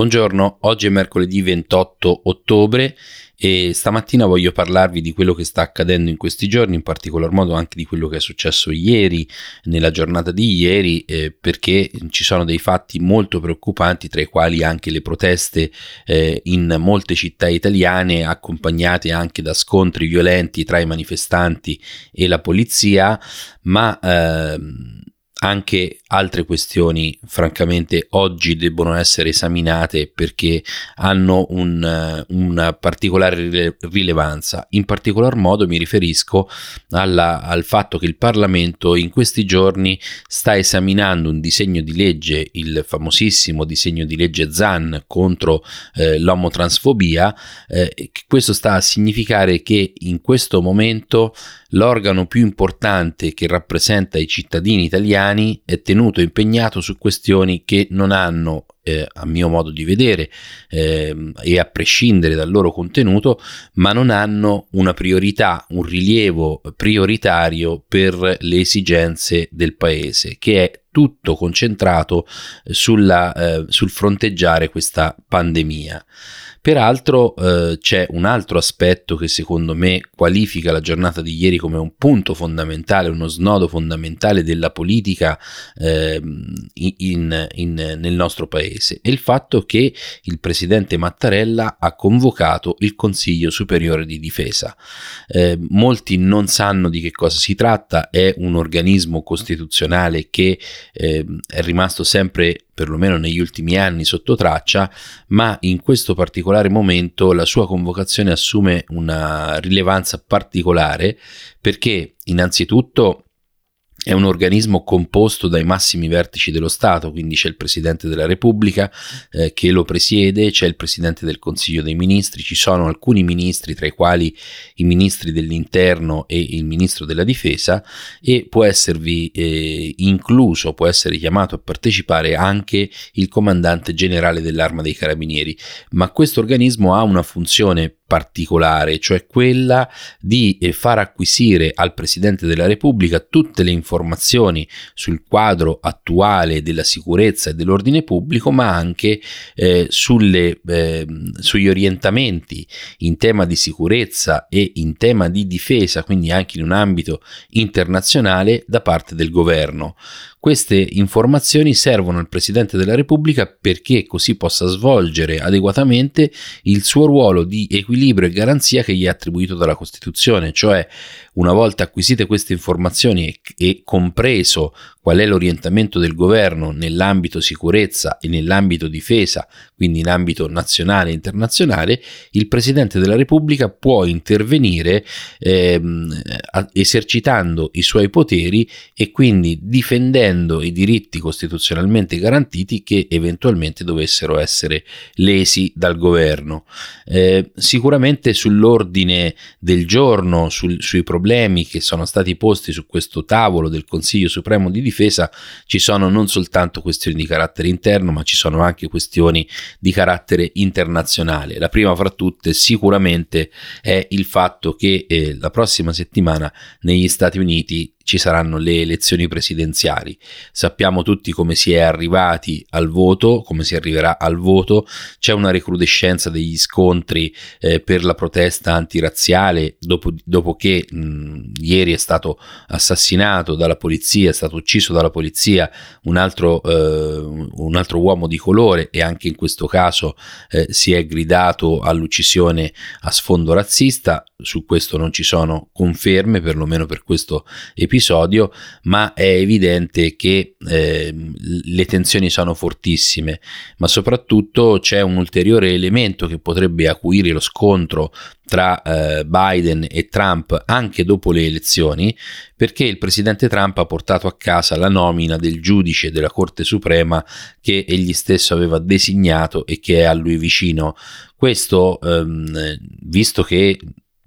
Buongiorno, oggi è mercoledì 28 ottobre e stamattina voglio parlarvi di quello che sta accadendo in questi giorni, in particolar modo anche di quello che è successo ieri, nella giornata di ieri, eh, perché ci sono dei fatti molto preoccupanti, tra i quali anche le proteste eh, in molte città italiane, accompagnate anche da scontri violenti tra i manifestanti e la polizia, ma ehm, anche altre questioni francamente oggi debbono essere esaminate perché hanno un, una particolare rilevanza. In particolar modo mi riferisco alla, al fatto che il Parlamento in questi giorni sta esaminando un disegno di legge, il famosissimo disegno di legge ZAN contro eh, l'omotransfobia. Eh, questo sta a significare che in questo momento l'organo più importante che rappresenta i cittadini italiani è tenuto impegnato su questioni che non hanno eh, a mio modo di vedere eh, e a prescindere dal loro contenuto, ma non hanno una priorità, un rilievo prioritario per le esigenze del paese, che è tutto concentrato sulla, eh, sul fronteggiare questa pandemia. Peraltro eh, c'è un altro aspetto che secondo me qualifica la giornata di ieri come un punto fondamentale, uno snodo fondamentale della politica eh, in, in, nel nostro paese, è il fatto che il presidente Mattarella ha convocato il Consiglio Superiore di Difesa. Eh, molti non sanno di che cosa si tratta, è un organismo costituzionale che eh, è rimasto sempre perlomeno negli ultimi anni sotto traccia, ma in questo particolare momento la sua convocazione assume una rilevanza particolare perché innanzitutto è un organismo composto dai massimi vertici dello Stato, quindi c'è il Presidente della Repubblica eh, che lo presiede, c'è il Presidente del Consiglio dei Ministri, ci sono alcuni ministri, tra i quali i ministri dell'Interno e il Ministro della Difesa, e può esservi eh, incluso, può essere chiamato a partecipare anche il Comandante Generale dell'Arma dei Carabinieri, ma questo organismo ha una funzione particolare, cioè quella di eh, far acquisire al Presidente della Repubblica tutte le informazioni sul quadro attuale della sicurezza e dell'ordine pubblico, ma anche eh, sulle, eh, sugli orientamenti in tema di sicurezza e in tema di difesa, quindi anche in un ambito internazionale da parte del governo. Queste informazioni servono al Presidente della Repubblica perché così possa svolgere adeguatamente il suo ruolo di equilibrio e garanzia che gli è attribuito dalla Costituzione, cioè una volta acquisite queste informazioni e, compreso qual è l'orientamento del governo nell'ambito sicurezza e nell'ambito difesa, quindi in ambito nazionale e internazionale, il Presidente della Repubblica può intervenire ehm, esercitando i suoi poteri e quindi difendendo i diritti costituzionalmente garantiti che eventualmente dovessero essere lesi dal governo. Eh, sicuramente sull'ordine del giorno, sul, sui problemi che sono stati posti su questo tavolo del Consiglio Supremo di difesa ci sono non soltanto questioni di carattere interno, ma ci sono anche questioni di carattere internazionale. La prima fra tutte sicuramente è il fatto che eh, la prossima settimana negli Stati Uniti ci saranno le elezioni presidenziali. Sappiamo tutti come si è arrivati al voto, come si arriverà al voto. C'è una recrudescenza degli scontri eh, per la protesta antirazziale dopo, dopo che mh, ieri è stato assassinato dalla polizia, è stato ucciso dalla polizia un altro, eh, un altro uomo di colore e anche in questo caso eh, si è gridato all'uccisione a sfondo razzista. Su questo non ci sono conferme, perlomeno per questo episodio episodio, ma è evidente che eh, le tensioni sono fortissime, ma soprattutto c'è un ulteriore elemento che potrebbe acuire lo scontro tra eh, Biden e Trump anche dopo le elezioni, perché il presidente Trump ha portato a casa la nomina del giudice della Corte Suprema che egli stesso aveva designato e che è a lui vicino. Questo, ehm, visto che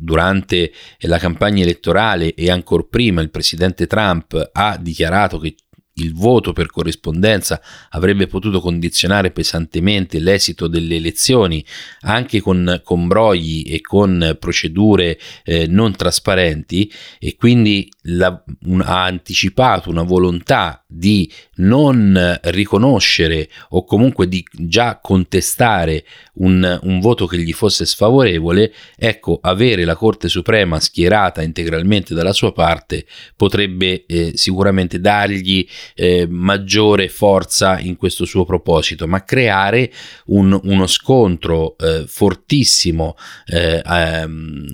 durante la campagna elettorale e ancora prima il presidente Trump ha dichiarato che il voto per corrispondenza avrebbe potuto condizionare pesantemente l'esito delle elezioni, anche con, brogli e con procedure eh, non trasparenti, e quindi la, un, ha anticipato una volontà di non riconoscere o comunque di già contestare un, un voto che gli fosse sfavorevole, ecco, avere la Corte Suprema schierata integralmente dalla sua parte potrebbe eh, sicuramente dargli eh, maggiore forza in questo suo proposito, ma creare un, uno scontro eh, fortissimo eh, ehm,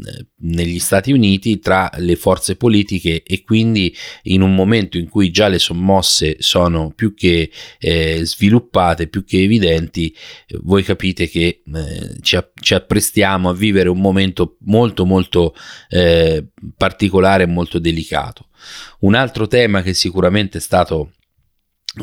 negli Stati Uniti tra le forze politiche e quindi in un momento in cui già le sommosse sono più che eh, sviluppate, più che evidenti, voi capite che eh, ci, ci, apprestiamo a vivere un momento molto molto eh, particolare e molto delicato. Un altro tema che sicuramente è stato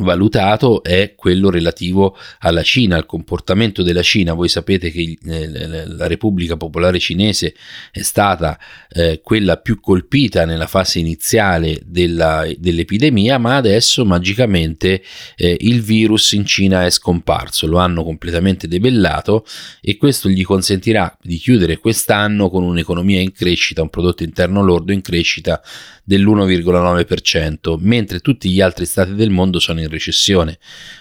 valutato è quello relativo alla Cina, al comportamento della Cina. Voi sapete che eh, la Repubblica Popolare Cinese è stata eh, quella più colpita nella fase iniziale della, dell'epidemia, ma adesso magicamente eh, il virus in Cina è scomparso, lo hanno completamente debellato e questo gli consentirà di chiudere quest'anno con un'economia in crescita, un prodotto interno lordo in crescita dell'1,9%, mentre tutti gli altri stati del mondo sono in recessione.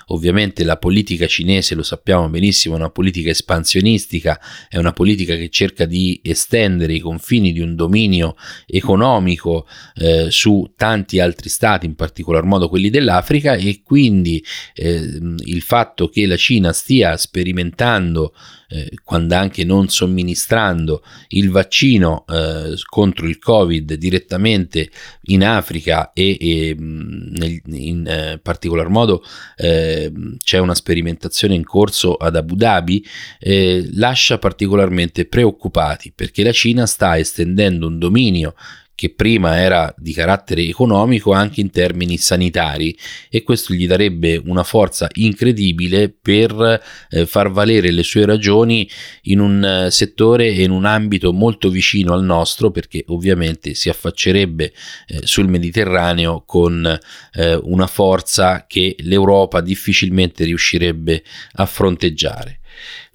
Ovviamente la politica cinese, lo sappiamo benissimo, è una politica espansionistica, è una politica che cerca di estendere i confini di un dominio economico eh, su tanti altri stati, in particolar modo quelli dell'Africa, e quindi eh, il fatto che la Cina stia sperimentando eh, quando anche non somministrando il vaccino eh, contro il Covid direttamente in Africa e, e nel, in eh, particolar modo eh, c'è una sperimentazione in corso ad Abu Dhabi, eh, lascia particolarmente preoccupati perché la Cina sta estendendo un dominio che prima era di carattere economico anche in termini sanitari e questo gli darebbe una forza incredibile per eh, far valere le sue ragioni in un eh, settore e in un ambito molto vicino al nostro perché ovviamente si affaccerebbe eh, sul Mediterraneo con eh, una forza che l'Europa difficilmente riuscirebbe a fronteggiare.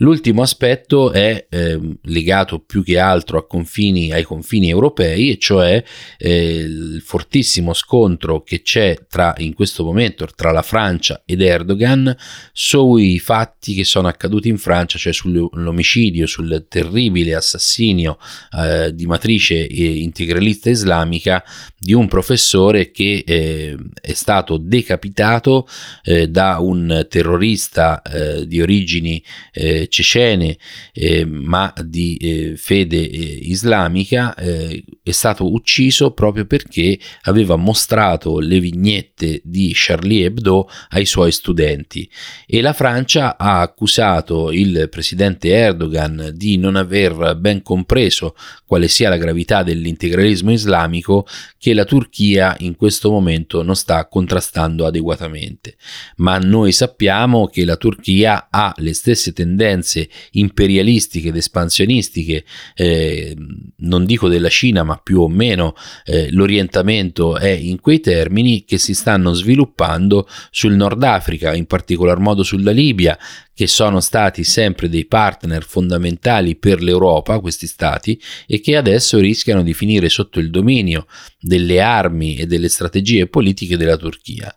L'ultimo aspetto è eh, legato più che altro confini, ai confini europei, e cioè eh, il fortissimo scontro che c'è tra, in questo momento tra la Francia ed Erdogan sui fatti che sono accaduti in Francia, cioè sull'omicidio, sul terribile assassinio eh, di matrice eh, integralista islamica di un professore che eh, è stato decapitato eh, da un terrorista di origini eh, cecene eh, ma di eh, fede eh, islamica è stato ucciso proprio perché aveva mostrato le vignette di Charlie Hebdo ai suoi studenti. E la Francia ha accusato il presidente Erdogan di non aver ben compreso quale sia la gravità dell'integralismo islamico che la Turchia in questo momento non sta contrastando adeguatamente. Ma noi sappiamo che la Turchia ha le stesse tendenze imperialistiche ed espansionistiche, eh, non dico della Cina, ma più o meno eh, l'orientamento è in quei termini che si stanno sviluppando sul Nord Africa, in particolar modo sulla Libia, che sono stati sempre dei partner fondamentali per l'Europa, questi stati, e che adesso rischiano di finire sotto il dominio delle armi e delle strategie politiche della Turchia.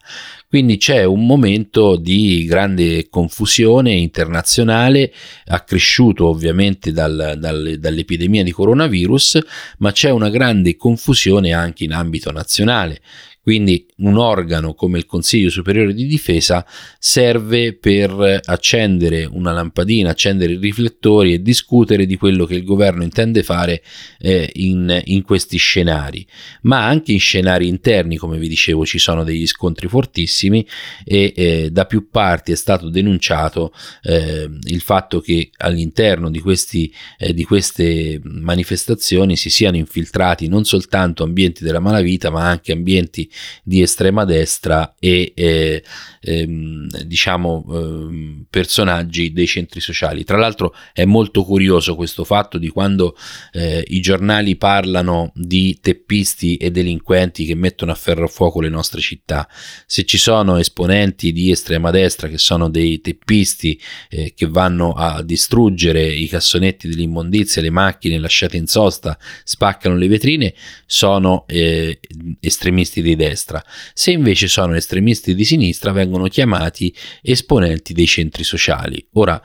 Quindi c'è un momento di grande confusione internazionale, accresciuto ovviamente dal, dal, dall'epidemia di coronavirus, ma c'è una grande confusione anche in ambito nazionale. Quindi un organo come il Consiglio Superiore di Difesa serve per accendere una lampadina, accendere i riflettori e discutere di quello che il governo intende fare eh, in, in, questi scenari. Ma anche in scenari interni, come vi dicevo, ci sono degli scontri fortissimi e eh, da più parti è stato denunciato eh, il fatto che all'interno di, questi, eh, di queste manifestazioni si siano infiltrati non soltanto ambienti della malavita, ma anche ambienti di estrema destra e eh, ehm, diciamo ehm, personaggi dei centri sociali. Tra l'altro è molto curioso questo fatto di quando eh, i giornali parlano di teppisti e delinquenti che mettono a ferro a fuoco le nostre città. Se ci sono esponenti di estrema destra che sono dei teppisti eh, che vanno a distruggere i cassonetti dell'immondizia, le macchine lasciate in sosta, spaccano le vetrine, sono eh, estremisti di destra. Se invece sono estremisti di sinistra vengono chiamati esponenti dei centri sociali. Ora,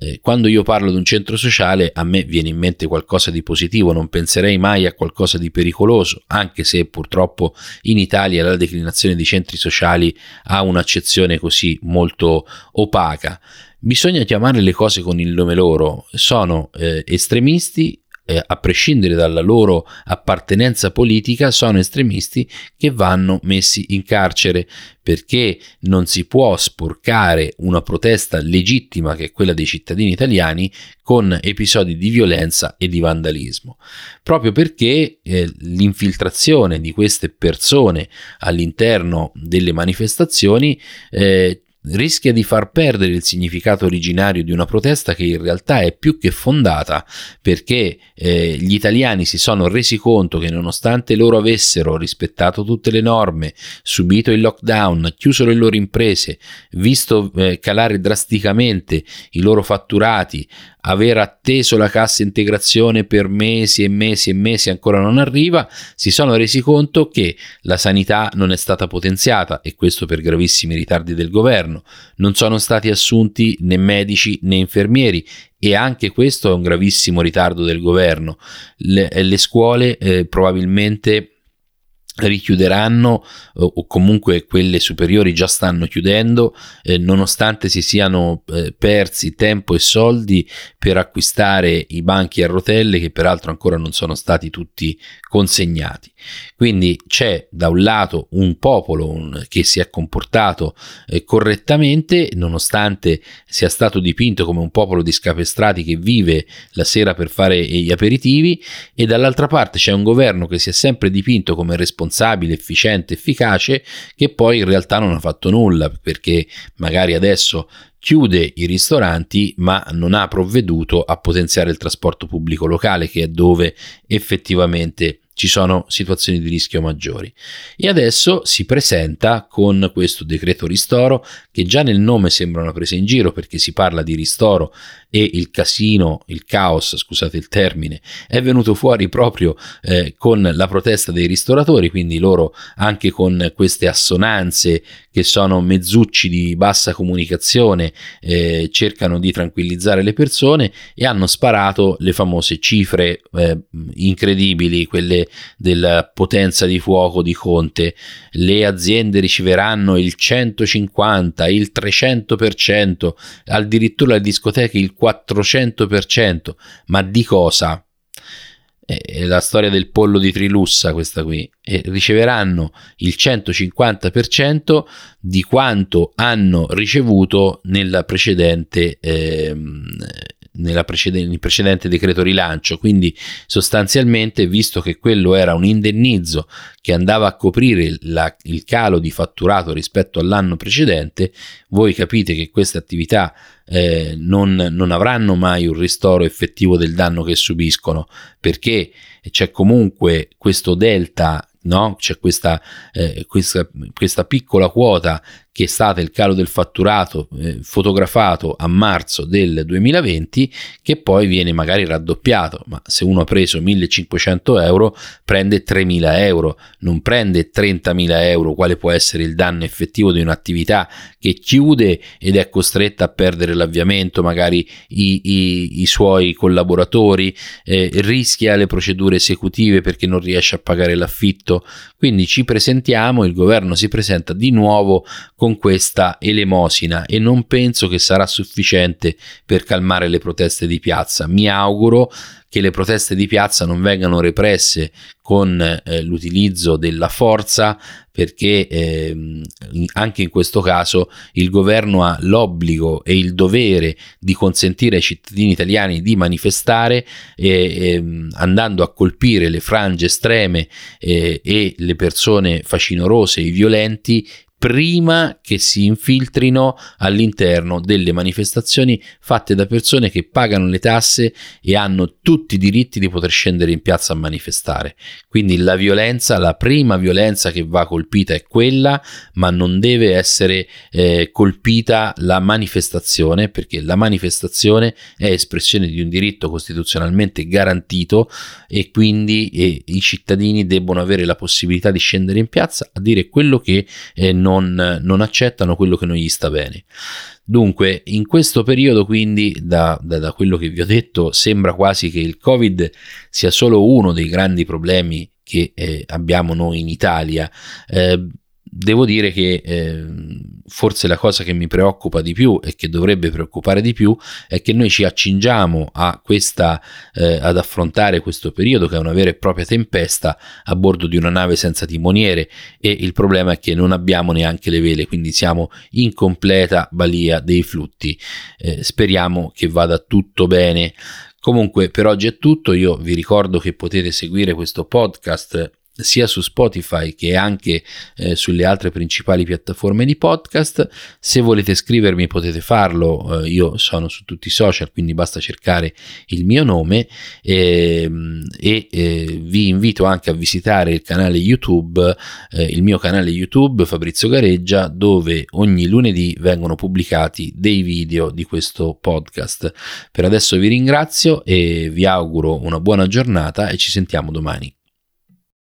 eh, quando io parlo di un centro sociale a me viene in mente qualcosa di positivo, non penserei mai a qualcosa di pericoloso, anche se purtroppo in Italia la declinazione di centri sociali ha un'accezione così molto opaca. Bisogna chiamare le cose con il nome loro, sono eh, estremisti eh, a prescindere dalla loro appartenenza politica, sono estremisti che vanno messi in carcere perché non si può sporcare una protesta legittima che è quella dei cittadini italiani con episodi di violenza e di vandalismo, proprio perché eh, l'infiltrazione di queste persone all'interno delle manifestazioni eh, rischia di far perdere il significato originario di una protesta che in realtà è più che fondata perché eh, gli italiani si sono resi conto che nonostante loro avessero rispettato tutte le norme, subito il lockdown, chiuso le loro imprese, visto eh, calare drasticamente i loro fatturati, aver atteso la cassa integrazione per mesi e mesi e mesi ancora non arriva, si sono resi conto che la sanità non è stata potenziata e questo per gravissimi ritardi del governo, non sono stati assunti né medici né infermieri e anche questo è un gravissimo ritardo del governo. Le, le scuole eh, probabilmente richiuderanno o comunque quelle superiori già stanno chiudendo eh, nonostante si siano eh, persi tempo e soldi per acquistare i banchi a rotelle che peraltro ancora non sono stati tutti consegnati. Quindi c'è da un lato un popolo un, che si è comportato eh, correttamente nonostante sia stato dipinto come un popolo di scapestrati che vive la sera per fare gli aperitivi e dall'altra parte c'è un governo che si è sempre dipinto come responsabile responsabile, efficiente, efficace, che poi in realtà non ha fatto nulla perché magari adesso chiude i ristoranti ma non ha provveduto a potenziare il trasporto pubblico locale che è dove effettivamente ci sono situazioni di rischio maggiori. E adesso si presenta con questo decreto ristoro che già nel nome sembra una presa in giro perché si parla di ristoro e il casino, il caos, scusate il termine, è venuto fuori proprio eh, con la protesta dei ristoratori, quindi loro anche con queste assonanze che sono mezzucci di bassa comunicazione eh, cercano di tranquillizzare le persone e hanno sparato le famose cifre eh, incredibili, quelle della potenza di fuoco di Conte. Le aziende riceveranno il 150, il 300%, addirittura le discoteche il 400%. Ma di cosa? è la storia del pollo di Trilussa questa qui e riceveranno il 150% di quanto hanno ricevuto nella precedente ehm, precedente, nel precedente decreto rilancio, quindi sostanzialmente visto che quello era un indennizzo che andava a coprire la, il calo di fatturato rispetto all'anno precedente, voi capite che queste attività eh, non, non avranno mai un ristoro effettivo del danno che subiscono perché c'è comunque questo delta no? C'è questa, eh, questa, questa, piccola quota che è stata il calo del fatturato eh, fotografato a marzo del 2020 che poi viene magari raddoppiato. Ma se uno ha preso 1500 euro prende 3000 euro. Non prende 30.000 euro quale può essere il danno effettivo di un'attività che chiude ed è costretta a perdere l'avviamento magari i, i, i suoi collaboratori eh, rischia le procedure esecutive perché non riesce a pagare l'affitto. Quindi ci presentiamo il governo si presenta di nuovo con con questa elemosina e non penso che sarà sufficiente per calmare le proteste di piazza. Mi auguro che le proteste di piazza non vengano represse con eh, l'utilizzo della forza perché eh, anche in questo caso il governo ha l'obbligo e il dovere di consentire ai cittadini italiani di manifestare eh, andando a colpire le frange estreme eh, e le persone facinorose, i violenti prima che si infiltrino all'interno delle manifestazioni fatte da persone che pagano le tasse e hanno tutti i diritti di poter scendere in piazza a manifestare. Quindi la violenza, la prima violenza che va colpita è quella, ma non deve essere eh, colpita la manifestazione, perché la manifestazione è espressione di un diritto costituzionalmente garantito e quindi eh, i cittadini debbono avere la possibilità di scendere in piazza a dire quello che eh, non non, non accettano quello che non gli sta bene. Dunque, in questo periodo, quindi, da, da, da, quello che vi ho detto, sembra quasi che il Covid sia solo uno dei grandi problemi che eh, abbiamo noi in Italia. Eh, devo dire che eh, forse la cosa che mi preoccupa di più e che dovrebbe preoccupare di più è che noi ci accingiamo questa, eh, ad affrontare questo periodo che è una vera e propria tempesta a bordo di una nave senza timoniere e il problema è che non abbiamo neanche le vele, quindi siamo in completa balia dei flutti. Eh, speriamo che vada tutto bene. Comunque per oggi è tutto, io vi ricordo che potete seguire questo podcast sia su Spotify che anche eh, sulle altre principali piattaforme di podcast. Se volete scrivermi potete farlo, eh, io sono su tutti i social, quindi basta cercare il mio nome ehm, e eh, vi invito anche a visitare il canale YouTube, eh, il mio canale YouTube Fabrizio Gareggia, dove ogni lunedì vengono pubblicati dei video di questo podcast. Per adesso vi ringrazio e vi auguro una buona giornata e ci sentiamo domani.